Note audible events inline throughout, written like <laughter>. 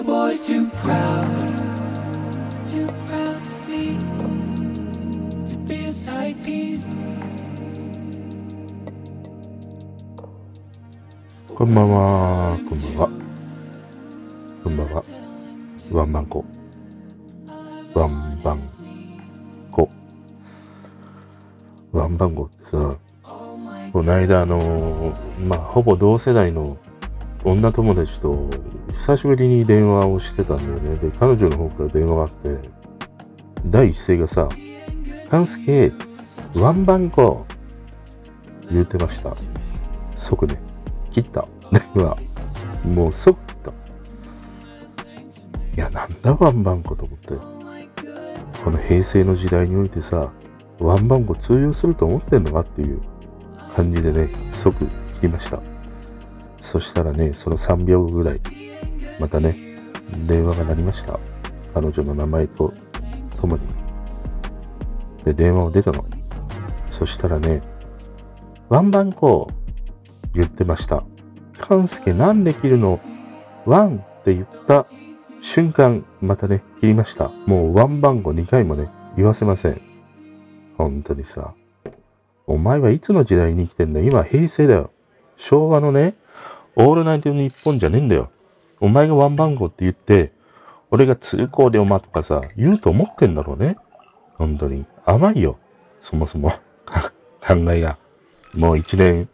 the boys too proud, too proud to be, to be a side piece. こんばんは、こんばんは。こんばんは。ワンバンコ。ワンバンコ。ワンバンコってさ、この間あの、まあ、ほぼ同世代の女友達と久しぶりに電話をしてたんだよね。で、彼女の方から電話があって、第一声がさ、半助、ワンバンコ言うてました。即ね、切った。電話。もう即切った。いや、なんだワンバンコと思って。この平成の時代においてさ、ワンバンコ通用すると思ってんのかっていう感じでね、即切りました。そしたらね、その3秒ぐらい、またね、電話が鳴りました。彼女の名前とともに。で、電話を出たの。そしたらね、ワンバンコ言ってました。勘介なんで切るの？ワンって言った瞬間、またね、切りました。もうワン番号2回もね、言わせません。本当にさ。お前はいつの時代に生きてんだ今平成だよ。昭和のね、オールナイトの日本じゃねえんだよ。お前がワン番号って言って、俺が通行でおまとかさ、言うと思ってんだろうね。本当に。甘いよ。そもそも。<laughs> 考えが。もう一年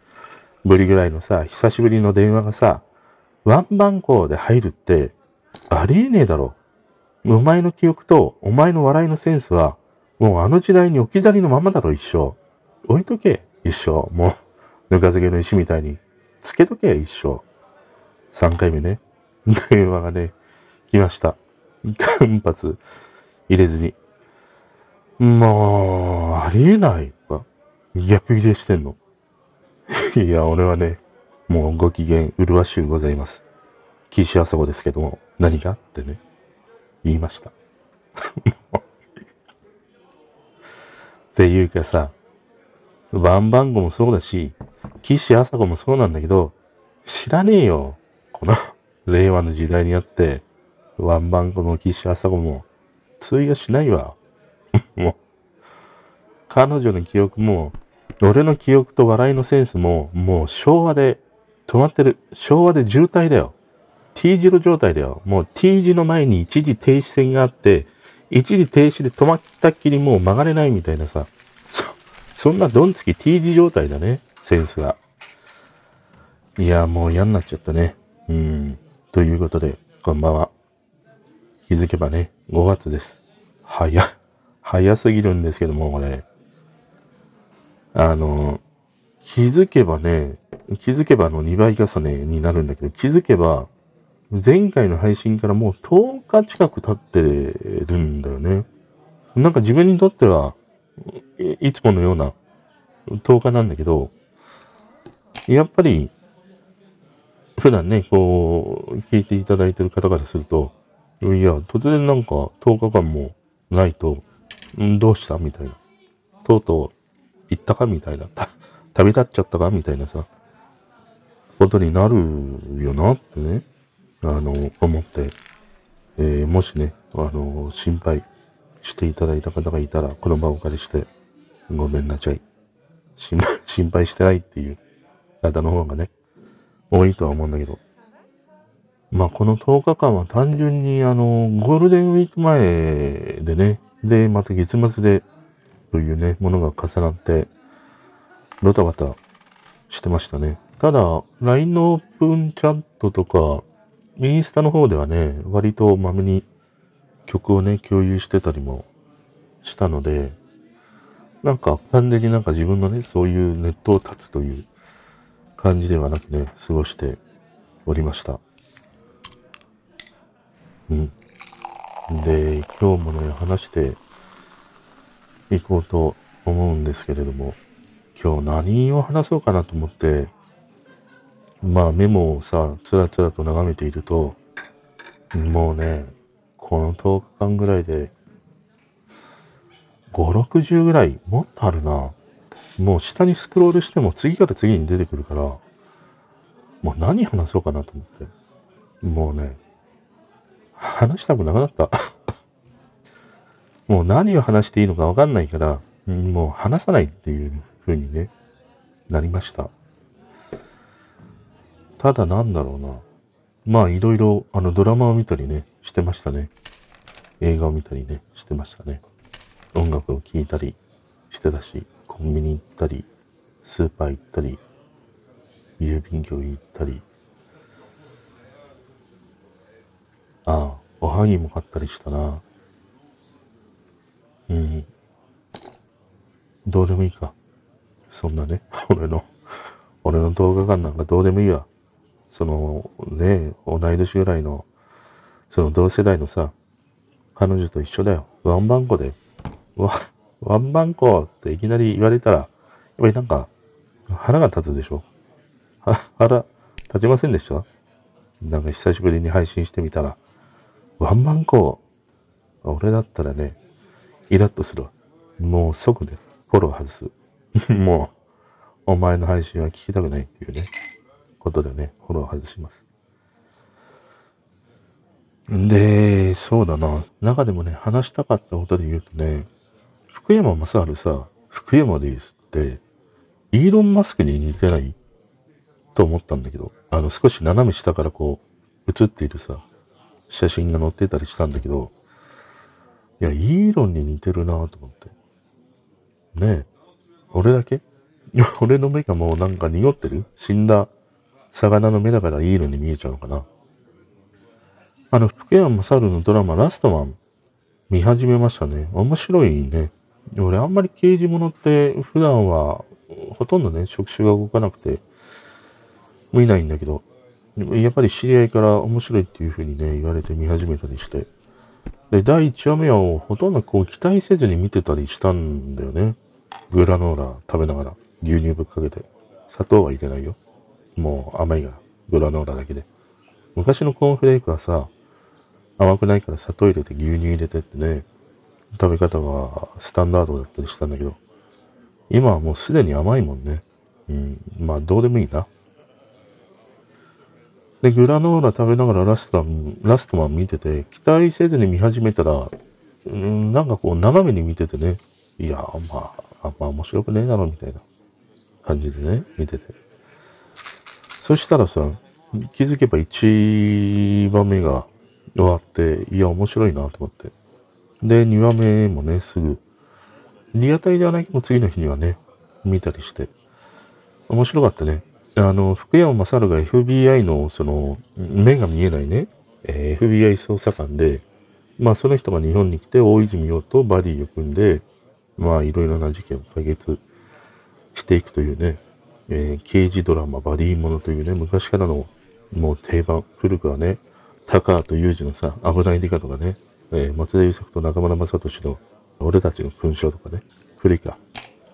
ぶりぐらいのさ、久しぶりの電話がさ、ワン番号で入るって、ありえねえだろ。お前の記憶とお前の笑いのセンスは、もうあの時代に置き去りのままだろ、一生。置いとけ、一生。もう、ぬか漬けの石みたいに。つけとけ、一生。3回目ね。<laughs> 電話がね、来ました。間髪入れずに。もう、ありえないわ。逆切れしてんの。<laughs> いや、俺はね、もうご機嫌麗しゅうございます。岸朝子ですけども、何がってね、言いました。<laughs> っていうかさ、ワンバンゴもそうだし、岸朝子もそうなんだけど、知らねえよ。この <laughs> 令和の時代にあって、ワンバンゴの岸朝子も通用しないわ。<laughs> もう、彼女の記憶も、俺の記憶と笑いのセンスも、もう昭和で止まってる。昭和で渋滞だよ。T 字路状態だよ。もう T 字の前に一時停止線があって、一時停止で止まったっきりもう曲がれないみたいなさ。そ、そんなドンつき T 字状態だね。センスが。いや、もう嫌になっちゃったね。うん。ということで、こんばんは。気づけばね、5月です。早、早すぎるんですけども、これ。あの、気づけばね、気づけばの2倍重ねになるんだけど、気づけば、前回の配信からもう10日近く経ってるんだよね。なんか自分にとっては、いいつものような10日なんだけど、やっぱり、普段ね、こう、聞いていただいてる方からすると、いや、突然なんか10日間もないと、んどうしたみたいな。とうとう行ったかみたいな。<laughs> 旅立っちゃったかみたいなさ、ことになるよなってね、あの、思って、えーもしね、あの、心配していただいた方がいたら、この場をお借りして、ごめんなちゃい。<laughs> 心配してないっていう方の方がね、多いとは思うんだけど。まあ、この10日間は単純に、あの、ゴールデンウィーク前でね、で、また月末で、というね、ものが重なって、ドタバタしてましたね。ただ、LINE のオープンチャットとか、インスタの方ではね、割とまめに曲をね、共有してたりもしたので、なんか完全になんか自分のね、そういうネットを立つという感じではなくね、過ごしておりました。うん。で、今日もね、話していこうと思うんですけれども、今日何を話そうかなと思って、まあメモをさ、つらつらと眺めていると、もうね、この10日間ぐらいで、5、60ぐらい、もっとあるな。もう下にスクロールしても次から次に出てくるから、もう何話そうかなと思って。もうね、話したくなくなった。<laughs> もう何を話していいのかわかんないから、もう話さないっていう風にね、なりました。ただなんだろうな。まあいろいろあのドラマを見たりね、してましたね。映画を見たりね、してましたね。音楽を聴いたりしてたし、コンビニ行ったり、スーパー行ったり、郵便局行ったり、ああ、おはぎも買ったりしたな。うん。どうでもいいか。そんなね、<laughs> 俺の、俺の動画館なんかどうでもいいわ。その、ね、同い年ぐらいの、その同世代のさ、彼女と一緒だよ。ワンバンコで。わ、ワンバンコっていきなり言われたら、やっぱりなんか、腹が立つでしょ？は <laughs> 腹立ちませんでした？なんか久しぶりに配信してみたら、ワンバンコ俺だったらね、イラッとするわ。もう即ね、フォロー外す。<laughs> もう、お前の配信は聞きたくないっていうね、ことでね、フォロー外します。で、そうだな。中でもね、話したかったことで言うとね、福山雅治さ、福山でいいですって、イーロン・マスクに似てないと思ったんだけど、あの、少し斜め下からこう、映っているさ、写真が載ってたりしたんだけど、いや、イーロンに似てるなと思って。ねえ、俺だけ？<laughs> 俺の目がもうなんか濁ってる？死んだ魚の目だからイーロンに見えちゃうのかなあの、福山雅治のドラマ、ラストマン、見始めましたね。面白いね。俺、あんまり刑事物って、普段は、ほとんどね、触手が動かなくて、見ないんだけど、やっぱり知り合いから面白いっていう風にね、言われて見始めたりして。で、第1話目はほとんどこう期待せずに見てたりしたんだよね。グラノーラ食べながら、牛乳ぶっかけて。砂糖は入れないよ。もう甘いから、グラノーラだけで。昔のコーンフレークはさ、甘くないから砂糖入れて牛乳入れてってね、食べ方はスタンダードだったりしたんだけど、今はもうすでに甘いもんね。うん、まあどうでもいいな。で、グラノーラ食べながらラストマン、ラストマン見てて、期待せずに見始めたら、うん、なんかこう斜めに見ててね、いや、まあ、あんま面白くねえだろみたいな感じでね、見てて。そしたらさ、気づけば1話目が終わって、いや、面白いなと思って。で、2話目もね、すぐ、リアタイではないけど、次の日にはね、見たりして、面白かったね。あの、福山雅治が FBI の、その、目が見えないね、えー FBI 捜査官で、まあ、その人が日本に来て、大泉洋とバディを組んで、まあ、いろいろな事件を解決していくというね、えー刑事ドラマ、バディものというね、昔からの、もう定番、古くはね、高畑裕二のさ、危ない理科とかね、えー松田優作と中村雅俊の俺たちの勲章とかね、古いか。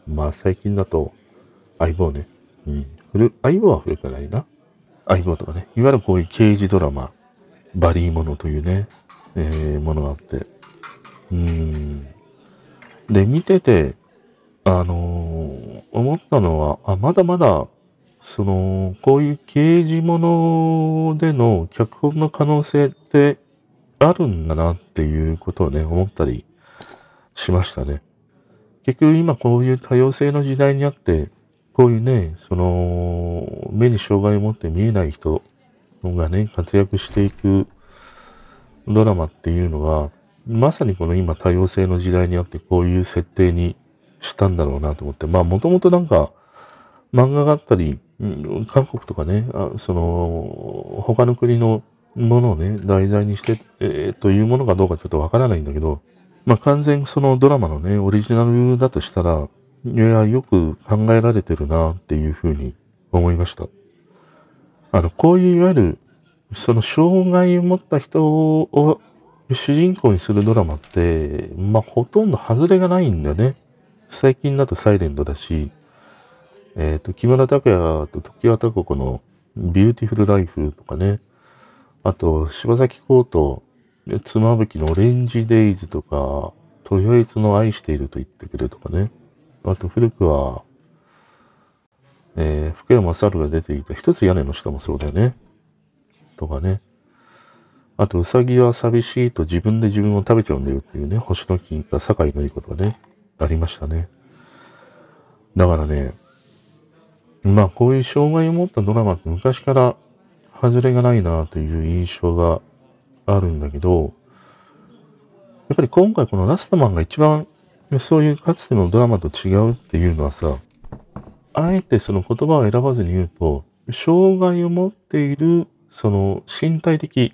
まあ最近だと、相棒ね。うん。古、相棒は古くないな。相棒とかね。いわゆるこういう刑事ドラマ、バディものというね、えーものがあって。うん。で、見てて、あのー思ったのは、あ、まだまだ、その、こういう刑事ものでの脚本の可能性ってあるんだなっていうことをね、思ったりしましたね。結局今こういう多様性の時代にあって、こういうね、その、目に障害を持って見えない人がね、活躍していくドラマっていうのは、まさにこの今多様性の時代にあってこういう設定にしたんだろうなと思って、まあもともとなんか漫画があったり、韓国とかね、あその、他の国のものをね、題材にして、えーというものかどうかちょっとわからないんだけど、まあ完全そのドラマのね、オリジナルだとしたら、いや、よく考えられてるなっていうふうに思いました。あの、こういういわゆる、その障害を持った人を主人公にするドラマって、まあほとんど外れがないんだよね。最近だと silent だし、えっ、と、木村拓哉と常盤貴子のビューティフルライフとかね。あと、柴咲コウと妻夫木のオレンジデイズとか、豊悦の愛していると言ってくれとかね。あと、古くは、えー福山雅治が出ていた一つ屋根の下もそうだよね。とかね。あと、うさぎは寂しいと自分で自分を食べちゃうんだよっていうね、星の金貨、酒井のり子とかね、ありましたね。だからね、まあこういう障害を持ったドラマって昔から外れがないなという印象があるんだけど、やっぱり今回このラストマンが一番そういうかつてのドラマと違うっていうのはさ、あえてその言葉を選ばずに言うと、障害を持っているその身体的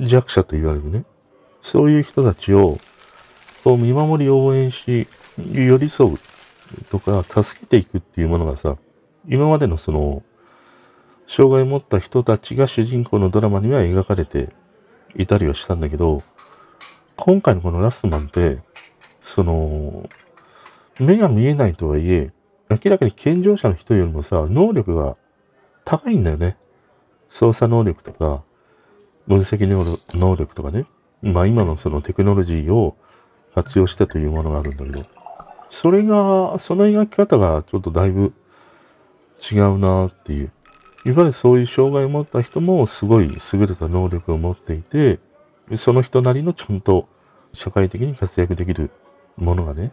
弱者と言われるね、そういう人たちをこう見守り応援し、寄り添うとか、助けていくっていうものがさ、今までのその、障害を持った人たちが主人公のドラマには描かれていたりはしたんだけど、今回のこのラストマンって、その、目が見えないとはいえ、明らかに健常者の人よりもさ、能力が高いんだよね。操作能力とか、分析能力とかね。まあ今のそのテクノロジーを活用してというものがあるんだけど、それが、その描き方がちょっとだいぶ違うなっていう。いわゆるそういう障害を持った人もすごい優れた能力を持っていて、その人なりのちゃんと社会的に活躍できるものがね、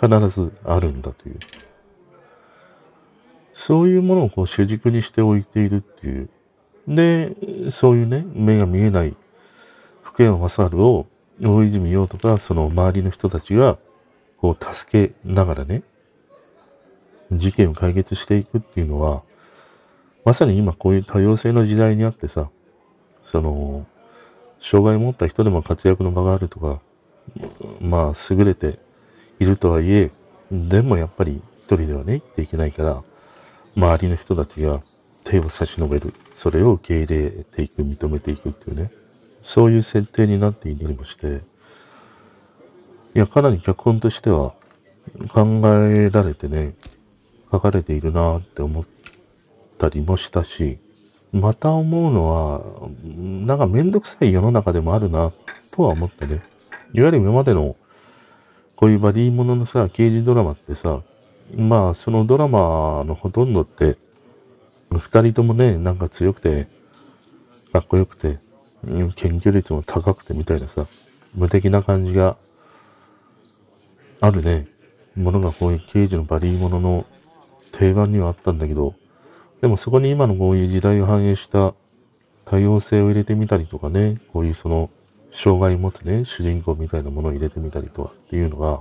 必ずあるんだという。そういうものをこう主軸にしておいているっていう。で、そういうね、目が見えない福山雅治を大泉洋とか、その周りの人たちが、こう、助けながらね、事件を解決していくっていうのは、まさに今こういう多様性の時代にあってさ、その、障害を持った人でも活躍の場があるとか、まあ、優れているとはいえ、でもやっぱり一人ではね、生きていけないから、周りの人たちが手を差し伸べる。それを受け入れていく、認めていくっていうね。そういう設定になっていたりもして、いや、かなり脚本としては考えられてね、書かれているなって思ったりもしたし、また思うのは、なんかめんどくさい世の中でもあるな、とは思ってね。いわゆる今までの、こういうバディもののさ、刑事ドラマってさ、まあ、そのドラマのほとんどって、二人ともね、なんか強くて、かっこよくて、研究率も高くてみたいなさ、無敵な感じがあるね、ものがこういう刑事のバディものの定番にはあったんだけど、でもそこに今のこういう時代を反映した多様性を入れてみたりとかね、こういうその障害を持つね、主人公みたいなものを入れてみたりとかっていうのが、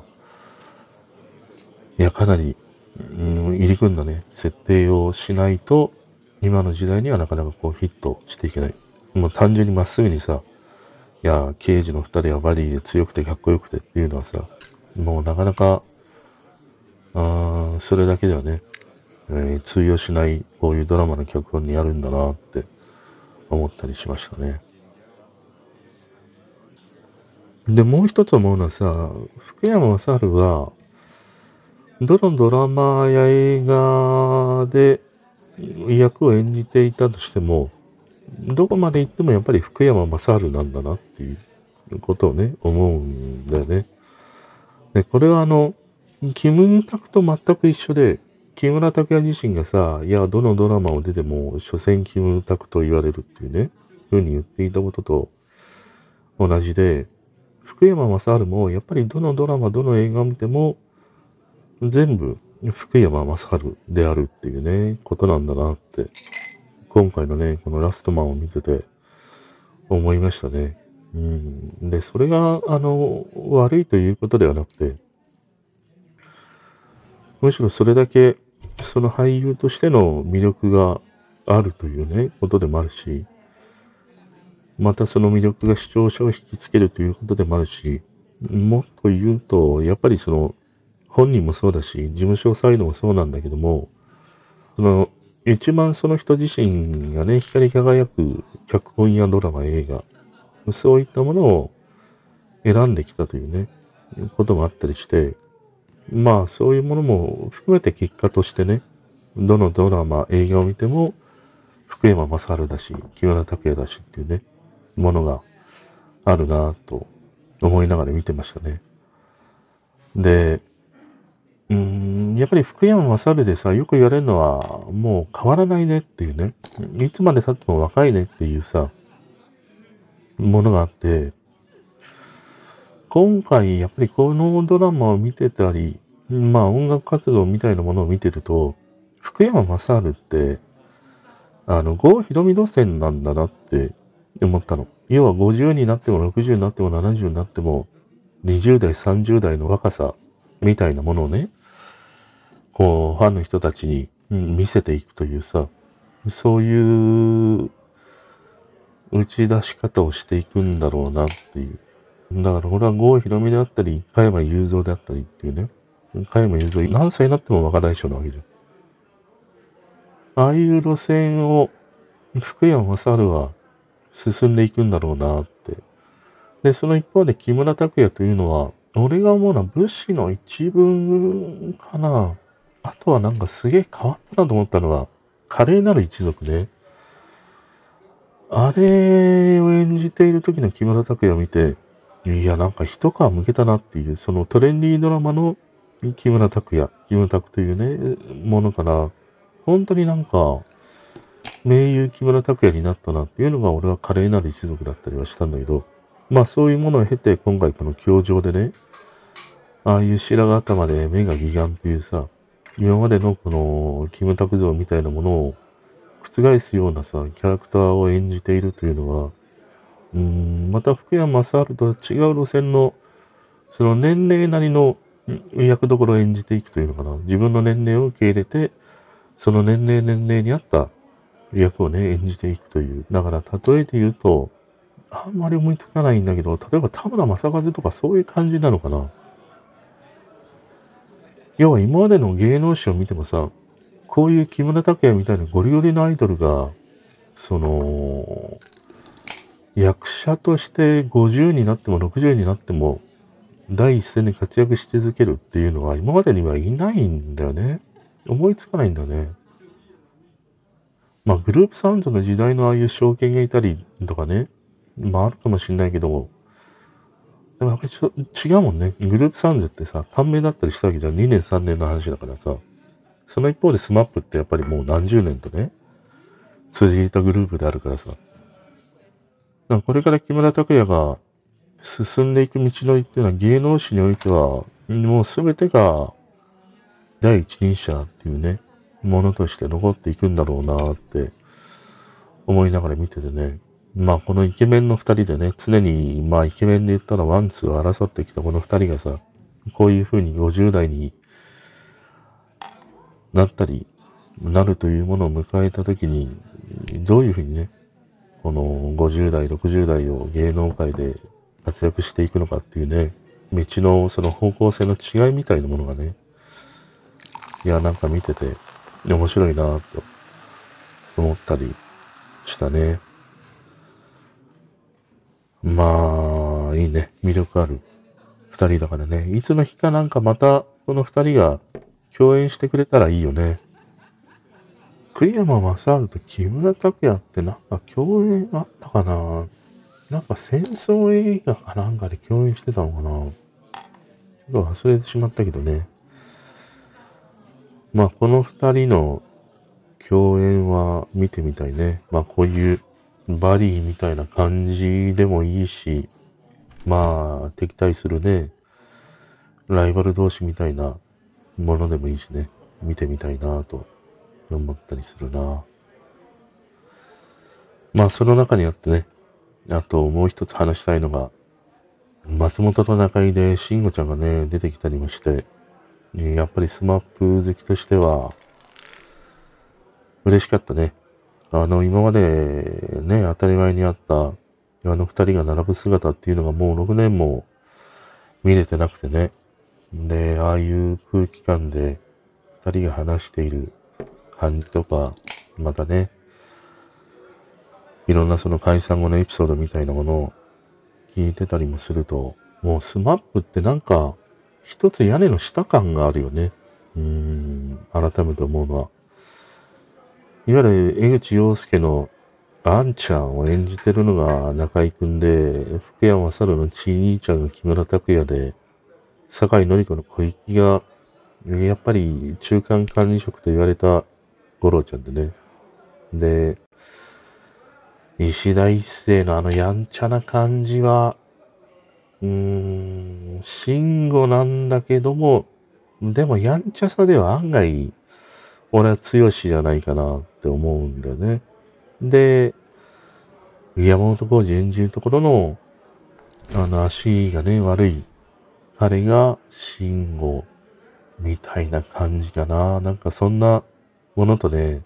いや、かなり、うん、入り組んだね、設定をしないと、今の時代にはなかなかこうヒットしていけない。もう単純にまっすぐにさ、いや、刑事の二人はバディで強くてかっこよくてっていうのはさ、もうなかなか、あそれだけではね、えー、通用しないこういうドラマの脚本にあるんだなって思ったりしましたね。で、もう一つ思うのはさ、福山雅治は、どのドラマや映画で役を演じていたとしても、どこまで行ってもやっぱり福山雅治なんだなっていうことをね、思うんだよね。で、これはあの、キムタクと全く一緒で、木村拓哉自身がさ、いや、どのドラマを出ても、所詮キムタクと言われるっていうね、ふうに言っていたことと同じで、福山雅治も、やっぱりどのドラマ、どの映画を見ても、全部福山雅治であるっていうね、ことなんだなって、今回のね、このラストマンを見てて思いましたね。うん。で、それが、あの、悪いということではなくて、むしろそれだけ、その俳優としての魅力があるというね、ことでもあるし、またその魅力が視聴者を引きつけるということでもあるし、もっと言うと、やっぱりその、本人もそうだし、事務所サイドもそうなんだけども、その、一番その人自身がね、光り輝く脚本やドラマ、映画、そういったものを選んできたというね、ことがあったりして、まあそういうものも含めて結果としてね、どのドラマ、映画を見ても、福山雅治だし、木村拓哉だしっていうね、ものがあるなぁと思いながら見てましたね。で、うん、やっぱり福山雅治でさ、よく言われるのは、もう変わらないねっていうね。いつまで経っても若いねっていうさ、ものがあって、今回やっぱりこのドラマを見てたり、まあ音楽活動みたいなものを見てると、福山雅治って、あの、郷ひろみ路線なんだなって思ったの。要は50になっても60になっても70になっても、20代、30代の若さみたいなものをね、こう、ファンの人たちに、見せていくというさ、そういう打ち出し方をしていくんだろうなっていう。だから俺は郷ひろみであったり、加山雄三であったりっていうね。加山雄三、何歳になっても若大将なわけじゃん。ああいう路線を福山雅治は進んでいくんだろうなって。で、その一方で木村拓哉というのは、俺が思うのは武士の一文かな。あとはなんかすげえ変わったなと思ったのは、華麗なる一族ね。あれを演じている時の木村拓哉を見て、いや、なんか一皮むけたなっていう、そのトレンディードラマの木村拓哉、木村拓というね、ものから、本当になんか、名優木村拓哉になったなっていうのが俺は華麗なる一族だったりはしたんだけど、まあそういうものを経て今回この教場でね、ああいう白髪頭で目がギガンっていうさ、今までのこのキムタク像みたいなものを覆すようなさ、キャラクターを演じているというのは、うん、また福山雅治とは違う路線の、その年齢なりの役どころを演じていくというのかな。自分の年齢を受け入れて、その年齢年齢に合った役をね、演じていくという。だから例えて言うと、あんまり思いつかないんだけど、例えば田村正和とかそういう感じなのかな。要は今までの芸能史を見てもさ、こういう木村拓哉みたいなゴリゴリのアイドルが、その、役者として50になっても60になっても、第一線で活躍し続けるっていうのは今までにはいないんだよね。思いつかないんだよね。まあグループサウンドの時代のああいうショーケンがいたりとかね、まああるかもしれないけど、でもやっぱりちょ違うもんね。グループサウンドってさ、短命だったりしたわけじゃん。2年3年の話だからさ。その一方でスマップってやっぱりもう何十年とね、通じたグループであるからさ。だからこれから木村拓哉が進んでいく道のりっていうのは芸能史においては、もうすべてが第一人者っていうね、ものとして残っていくんだろうなって思いながら見ててね。まあこのイケメンの二人でね、常に、まあイケメンで言ったらワンツーを争ってきたこの二人がさ、こういう風に50代になったり、なるというものを迎えたときに、どういう風にね、この50代、60代を芸能界で活躍していくのかっていうね、道のその方向性の違いみたいなものがね、いや、なんか見てて面白いなぁと思ったりしたね。まあ、いいね。魅力ある二人だからね。いつの日かなんかまた、この二人が共演してくれたらいいよね。福山雅治と木村拓哉ってなんか共演あったかな？なんか戦争映画かなんかで共演してたのかな？ちょっと忘れてしまったけどね。まあ、この二人の共演は見てみたいね。まあ、こういうバディみたいな感じでもいいし、まあ、敵対するね、ライバル同士みたいなものでもいいしね、見てみたいなと思ったりするな。まあ、その中にあってね、あともう一つ話したいのが、松本と中井で慎吾ちゃんがね、出てきたりもして、やっぱりスマップ好きとしては、嬉しかったね。あの、今までね、当たり前にあった、あの二人が並ぶ姿っていうのがもう6年も見れてなくてね。で、ああいう空気感で二人が話している感じとか、またね、いろんなその解散後のエピソードみたいなものを聞いてたりもすると、もうスマップってなんか、一つ屋根の下感があるよね。うん、改めて思うのは。いわゆる江口洋介のあんちゃんを演じてるのが中井くんで、福山雅治のちい兄ちゃんが木村拓哉で、坂井のり子の小池が、やっぱり中間管理職と言われた五郎ちゃんでね。で、石田一世のあのやんちゃな感じは、うーん、慎吾なんだけども、でもやんちゃさでは案外、俺は強しじゃないかなって思うんだよね。で、山本浩二演じるところの、あの足がね、悪い、彼が慎吾みたいな感じかな。なんかそんなものとね、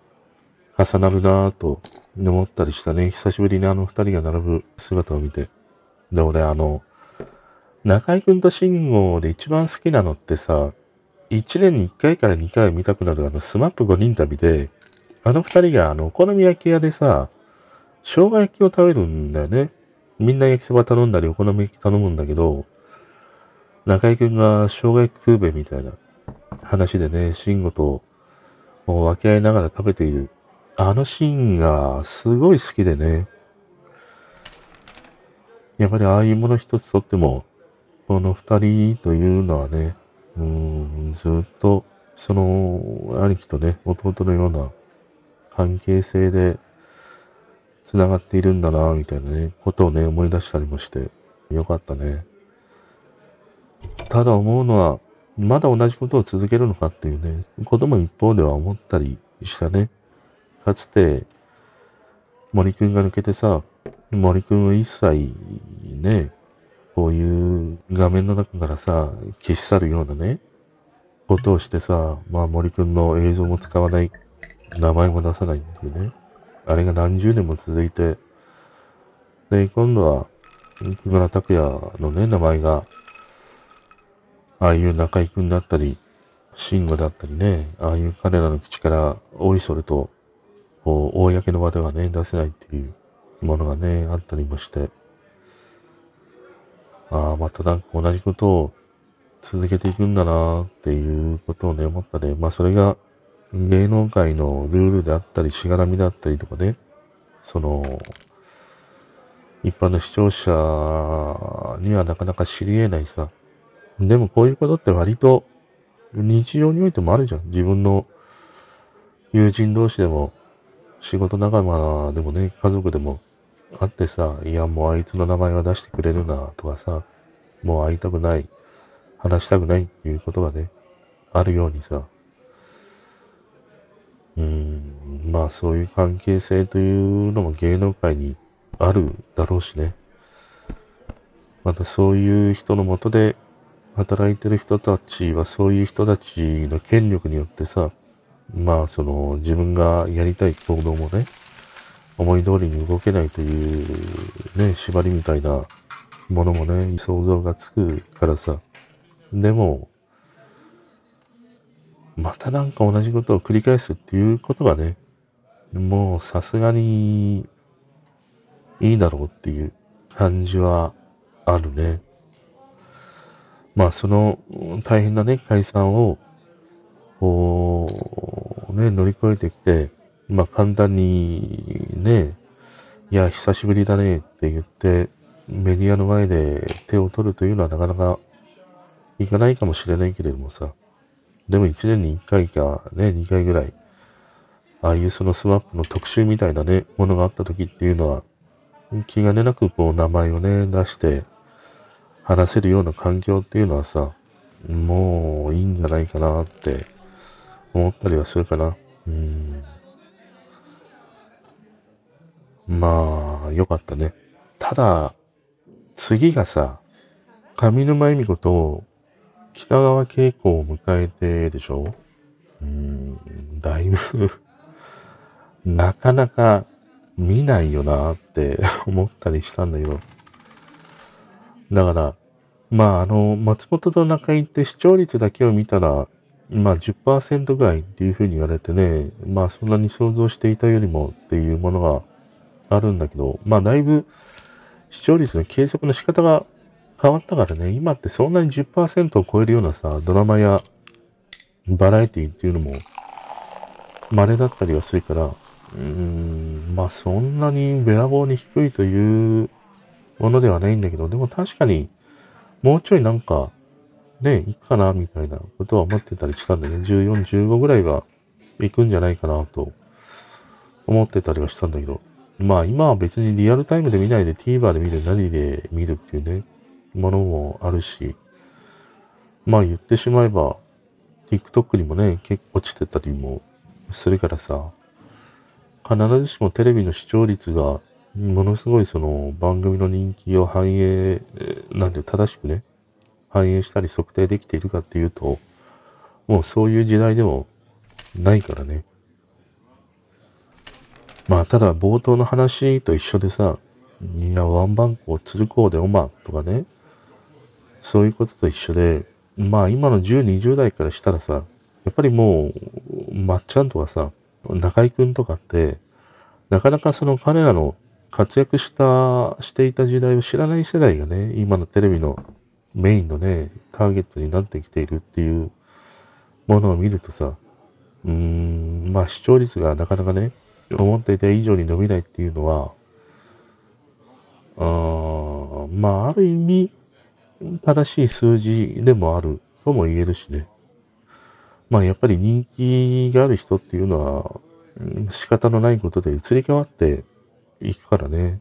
重なるなぁと思ったりしたね。久しぶりにあの二人が並ぶ姿を見て。で、俺あの、中井くんと慎吾で一番好きなのってさ、1年に1回から2回見たくなるあのスマップ5人旅で、あの二人があのお好み焼き屋でさ、生姜焼きを食べるんだよね。みんな焼きそば頼んだりお好み焼き頼むんだけど、中井くんが生姜焼き食うべみたいな話でね、慎吾と分け合いながら食べている。あのシーンがすごい好きでね。やっぱりああいうもの一つとっても、この二人というのはね、うん、ずっと、その、兄貴とね、弟のような関係性で繋がっているんだな、みたいなね、ことをね、思い出したりもして、よかったね。ただ思うのは、まだ同じことを続けるのかっていうね、ことも一方では思ったりしたね。かつて、森くんが抜けてさ、森くんを一切ね、こういう画面の中からさ、消し去るようなね、ことをしてさ、まあ森くんの映像も使わない、名前も出さないっていうね。あれが何十年も続いて、で、今度は、木村拓哉のね、名前がああいう中井くんだったり、慎吾だったりね、ああいう彼らの口からおいそれと、こう、公の場ではね、出せないっていうものがね、あったりもして、ああ、またなんか同じことを続けていくんだなっていうことをね、思ったね。まあそれが芸能界のルールであったり、しがらみであったりとかね、その、一般の視聴者にはなかなか知り得ないさ、でもこういうことって割と日常においてもあるじゃん。自分の友人同士でも、仕事仲間でもね、家族でもあってさ、いやもうあいつの名前は出してくれるなとかさ、もう会いたくない、話したくないっていうことがね、あるようにさ、うん、まあそういう関係性というのも芸能界にあるだろうしね。またそういう人のもとで働いてる人たちはそういう人たちの権力によってさ、まあその自分がやりたい行動もね、思い通りに動けないというね、縛りみたいなものもね、想像がつくからさ。でも、またなんか同じことを繰り返すっていうことがね、もうさすがにいいだろうっていう感じはあるね。まあ、その大変なね、解散を、こう、ね、乗り越えてきて、まあ、簡単にね、いや、久しぶりだねって言って、メディアの前で手を取るというのはなかなかいかないかもしれないけれどもさ、でも1年に1回かね、2回ぐらい、ああいうそのスマップの特集みたいなね、ものがあった時っていうのは、気兼ねなくこう名前をね、出して、話せるような環境っていうのはさ、もういいんじゃないかなって思ったりはするかな。うん。まあ、よかったね。ただ、次がさ、上沼恵美子と北川景子を迎えてでしょ？うん、だいぶなかなか見ないよなって思ったりしたんだけど。だから、まあ、あの、松本と中井って視聴率だけを見たら、まあ10%ぐらいっていうふうに言われてね、まあそんなに想像していたよりもっていうものがあるんだけど、まあだいぶ視聴率の計測の仕方が変わったからね、今ってそんなに10%を超えるようなさ、ドラマやバラエティっていうのも稀だったりはするから、うーん、まあそんなにべらぼうに低いというものではないんだけど、でも確かに、もうちょいなんか、ね、いいかな、みたいなことは思ってたりしたんだよね。14、15ぐらいは行くんじゃないかなと思ってたりはしたんだけど。まあ今は別にリアルタイムで見ないで TVer で見る、何で見るっていうね、ものもあるし、まあ言ってしまえば、TikTok にもね、結構落ちてたりもするからさ、必ずしもテレビの視聴率が、ものすごいその番組の人気を反映、なんで正しくね、反映したり測定できているかっていうと、もうそういう時代でもないからね。まあ、ただ冒頭の話と一緒でさ、いや、ワンバンコ、鶴光でオマとかね、そういうことと一緒で、まあ今の10、20代からしたらさ、やっぱりもう、まっちゃんとかさ、中井くんとかって、なかなかその彼らの活躍した、していた時代を知らない世代がね、今のテレビのメインのね、ターゲットになってきているっていうものを見るとさ、うーん、まあ視聴率がなかなかね、思っていた以上に伸びないっていうのは、あまあある意味、正しい数字でもあるとも言えるしね。まあやっぱり人気がある人っていうのは、仕方のないことで移り変わっていくからね。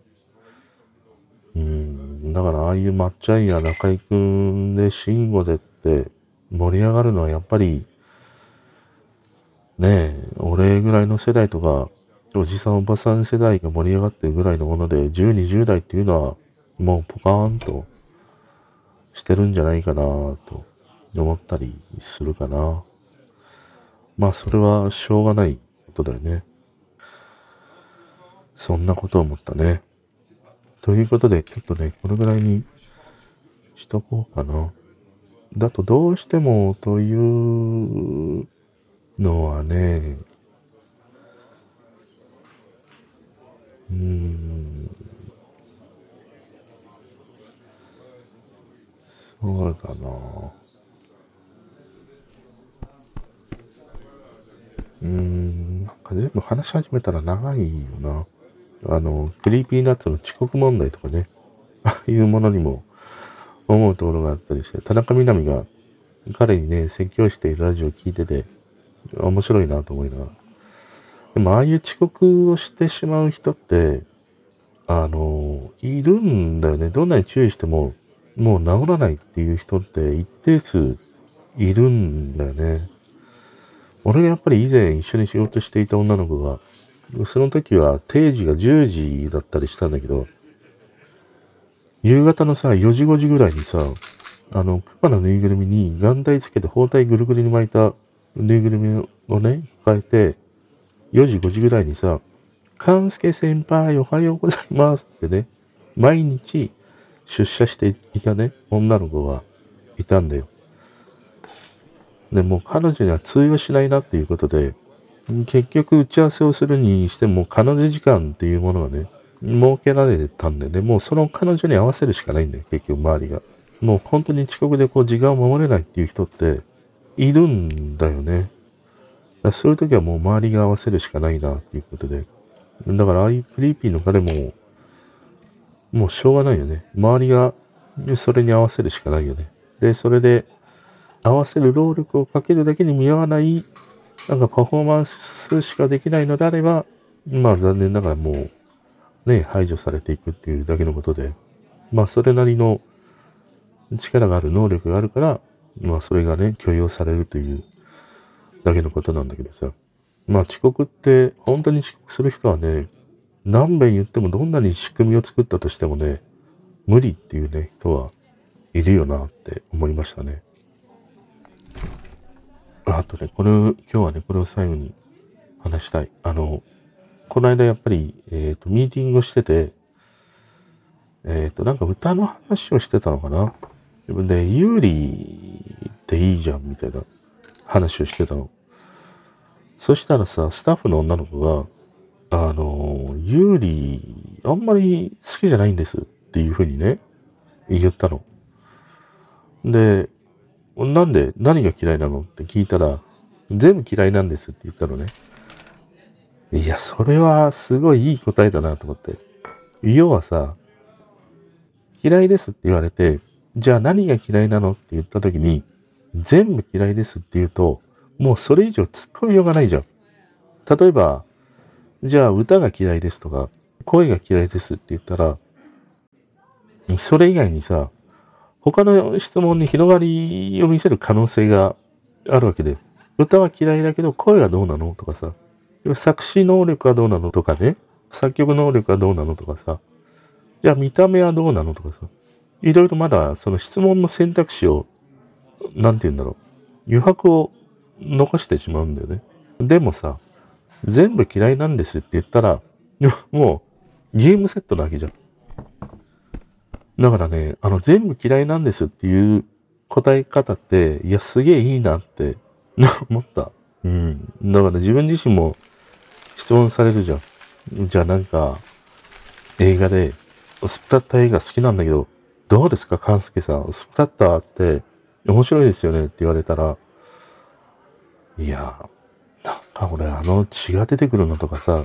うん、だからああいうまっちゃんや中井くんで慎吾でって盛り上がるのはやっぱり、ねえ、俺ぐらいの世代とか、おじさんおばさん世代が盛り上がってるぐらいのもので、10、20代っていうのは、もうポカーンとしてるんじゃないかなと思ったりするかな。まあそれはしょうがないことだよね。そんなことを思ったね。ということで、ちょっとね、このぐらいにしとこうかな。だとどうしてもというのはね、うーん、そうだな。うーん、なんか全部話し始めたら長いよな。あの、クリーピーナッツの遅刻問題とかね、あ <laughs> あいうものにも思うところがあったりして、田中みな実が彼にね、説教しているラジオを聞いてて、面白いなと思いながら。でも、ああいう遅刻をしてしまう人って、あの、いるんだよね。どんなに注意しても、もう治らないっていう人って一定数いるんだよね。俺がやっぱり以前一緒に仕事していた女の子が、その時は定時が10時だったりしたんだけど、夕方のさ、4時5時ぐらいにさ、あの、クマのぬいぐるみに眼帯つけて包帯ぐるぐるに巻いたぬいぐるみをね、変えて、4時5時ぐらいにさ、勘介先輩おはようございますってね、毎日出社していたね、女の子がいたんだよ。で、も彼女には通用しないなっていうことで、結局打ち合わせをするにしても彼女時間っていうものがね、設けられたんでね、もうその彼女に合わせるしかないんだよ、結局周りが。もう本当に遅刻でこう時間を守れないっていう人っているんだよね。だそういう時はもう周りが合わせるしかないなっていうことで。だからああいうクリーピーの彼も、もうしょうがないよね。周りがそれに合わせるしかないよね。で、それで合わせる労力をかけるだけに見合わないなんかパフォーマンスしかできないのであれば、まあ残念ながらもうね、排除されていくっていうだけのことで、まあそれなりの力がある能力があるから、まあそれがね、許容されるというだけのことなんだけどさ。まあ遅刻って本当に遅刻する人はね、何遍言ってもどんなに仕組みを作ったとしてもね、無理っていうね、人はいるよなって思いましたね。あとね、これ、今日はね、これを最後に話したい。あの、この間やっぱり、えっ、ー、と、ミーティングをしてて、えっ、ー、と、なんか歌の話をしてたのかな？で、有利っていいじゃん、みたいな話をしてたの。そしたらさ、スタッフの女の子が、あの、有利、あんまり好きじゃないんですっていうふうにね、言ったの。で、なんで、何が嫌いなのって聞いたら、全部嫌いなんですって言ったのね。いや、それはすごいいい答えだなと思って。要はさ、嫌いですって言われて、じゃあ何が嫌いなのって言った時に、全部嫌いですって言うと、もうそれ以上突っ込みようがないじゃん。例えば、じゃあ歌が嫌いですとか、声が嫌いですって言ったら、それ以外にさ、他の質問に広がりを見せる可能性があるわけで、歌は嫌いだけど声はどうなのとかさ、作詞能力はどうなのとかね、作曲能力はどうなのとかさ、じゃあ見た目はどうなのとかさ、いろいろまだその質問の選択肢を、なんて言うんだろう、余白を残してしまうんだよね。でもさ、全部嫌いなんですって言ったら、もうゲームセットなわけじゃん。だからね、あの全部嫌いなんですっていう答え方って、いや、すげえいいなって <laughs> 思った。うん。だから自分自身も質問されるじゃん。じゃあなんか、映画で、スプラッター映画好きなんだけど、どうですか、勘介さん？スプラッターって面白いですよねって言われたら、いや、なんか俺あの血が出てくるのとかさ、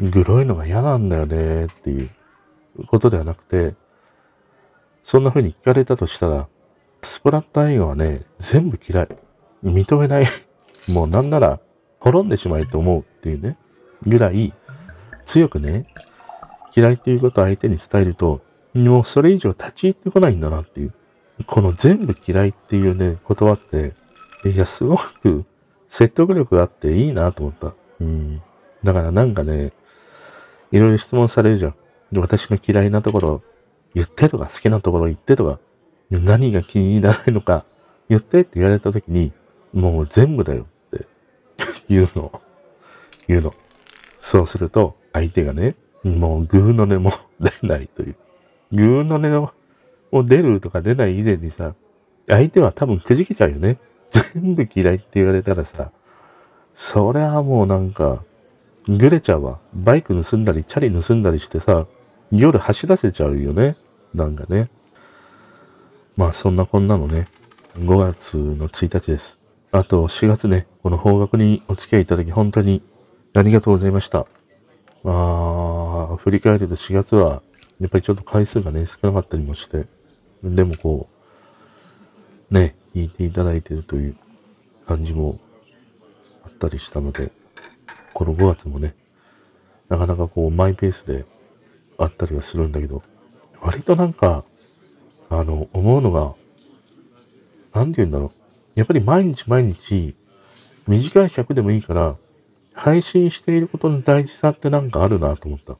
グロいのが嫌なんだよねっていうことではなくて、そんな風に聞かれたとしたら、スプラッター映画はね、全部嫌い。認めない。<laughs> もうなんなら、滅んでしまいと思うっていうね、ぐらい、強くね、嫌いっていうことを相手に伝えると、もうそれ以上立ち入ってこないんだなっていう。この全部嫌いっていうね、言葉って、いや、すごく説得力があっていいなと思った。うん。だからなんかね、いろいろ質問されるじゃん。私の嫌いなところ言ってとか、好きなところ言ってとか、何が気にならないのか言ってって言われた時に、もう全部だよって言うの。言うの。そうすると、相手がね、もうグーの音も出ないという。グーの音も出るとか出ない以前にさ、相手は多分くじけちゃうよね。全部嫌いって言われたらさ、それはもうなんか、ぐれちゃうわ。バイク盗んだり、チャリ盗んだりしてさ、夜走らせちゃうよね。なんかね。まあそんなこんなのね、5月の1日です。あと4月ね、この方角にお付き合いいただき本当にありがとうございました。ああ、振り返ると4月は、やっぱりちょっと回数がね、少なかったりもして、でもこう、ね、聞いていただいてるという感じもあったりしたので、この5月もね、なかなかこう、マイペースであったりはするんだけど、割となんか、あの、思うのが、なんて言うんだろう。やっぱり毎日毎日、短い尺でもいいから、配信していることの大事さってなんかあるなと思った。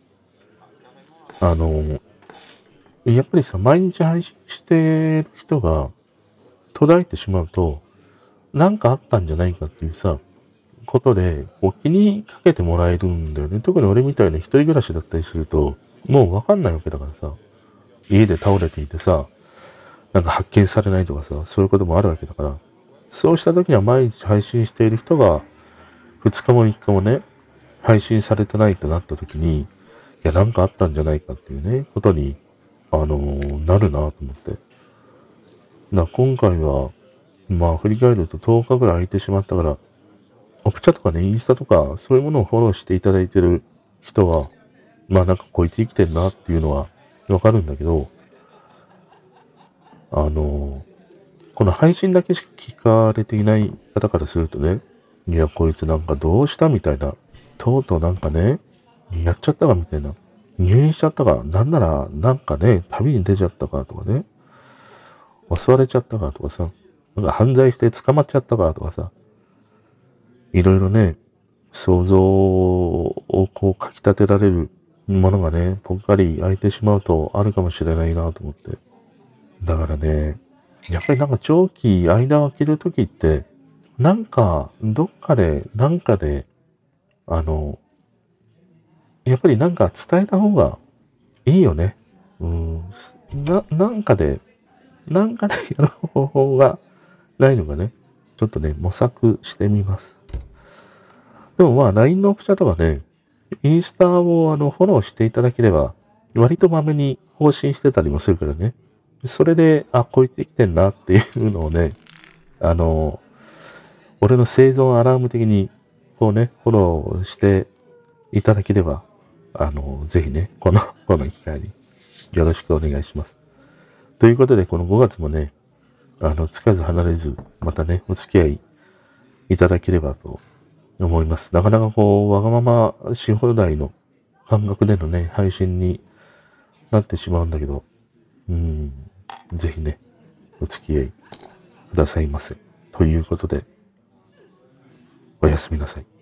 あの、やっぱりさ、毎日配信してる人が途絶えてしまうと、なんかあったんじゃないかっていうさ、ことで、こう気にかけてもらえるんだよね。特に俺みたいな一人暮らしだったりすると、もうわかんないわけだからさ、家で倒れていてさ、なんか発見されないとかさ、そういうこともあるわけだから、そうした時には毎日配信している人が、2日も3日もね、配信されてないとなった時に、いや、なんかあったんじゃないかっていうね、ことに、あのー、なるなと思って。な、今回は、まあ、振り返ると10日ぐらい空いてしまったから、オプチャとかね、インスタとか、そういうものをフォローしていただいてる人は、まあなんかこいつ生きてんなっていうのはわかるんだけど、あの、この配信だけしか聞かれていない方からするとね、いや、こいつなんかどうしたみたいな。とうとうなんかね、やっちゃったかみたいな。入院しちゃったか。なんなら、なんかね、旅に出ちゃったかとかね。襲われちゃったかとかさ。なんか犯罪して捕まっちゃったかとかさ。いろいろね、想像をこう書き立てられるものがね、ぽっかり空いてしまうとあるかもしれないなと思って。だからね、やっぱりなんか長期間を空けるときって、なんか、どっかで、なんかで、あの、やっぱりなんか伝えた方がいいよね。うん。な、なんかで、なんかでやる方法がないのかね。ちょっとね、模索してみます。でもまあ、LINE のオプションとかね、インスタをあの、フォローしていただければ、割とまめに更新してたりもするからね。それで、あ、こいつ生きてんなっていうのをね、<laughs> あの、俺の生存アラーム的に、こうね、フォローしていただければ、あの、ぜひね、この、<laughs> この機会によろしくお願いします。ということで、この5月もね、あの、つかず離れず、またね、お付き合いいただければと思います。なかなかこう、わがままし放題の感覚でのね、配信になってしまうんだけど、うん、ぜひね、お付き合いくださいませ。ということで、おやすみなさい。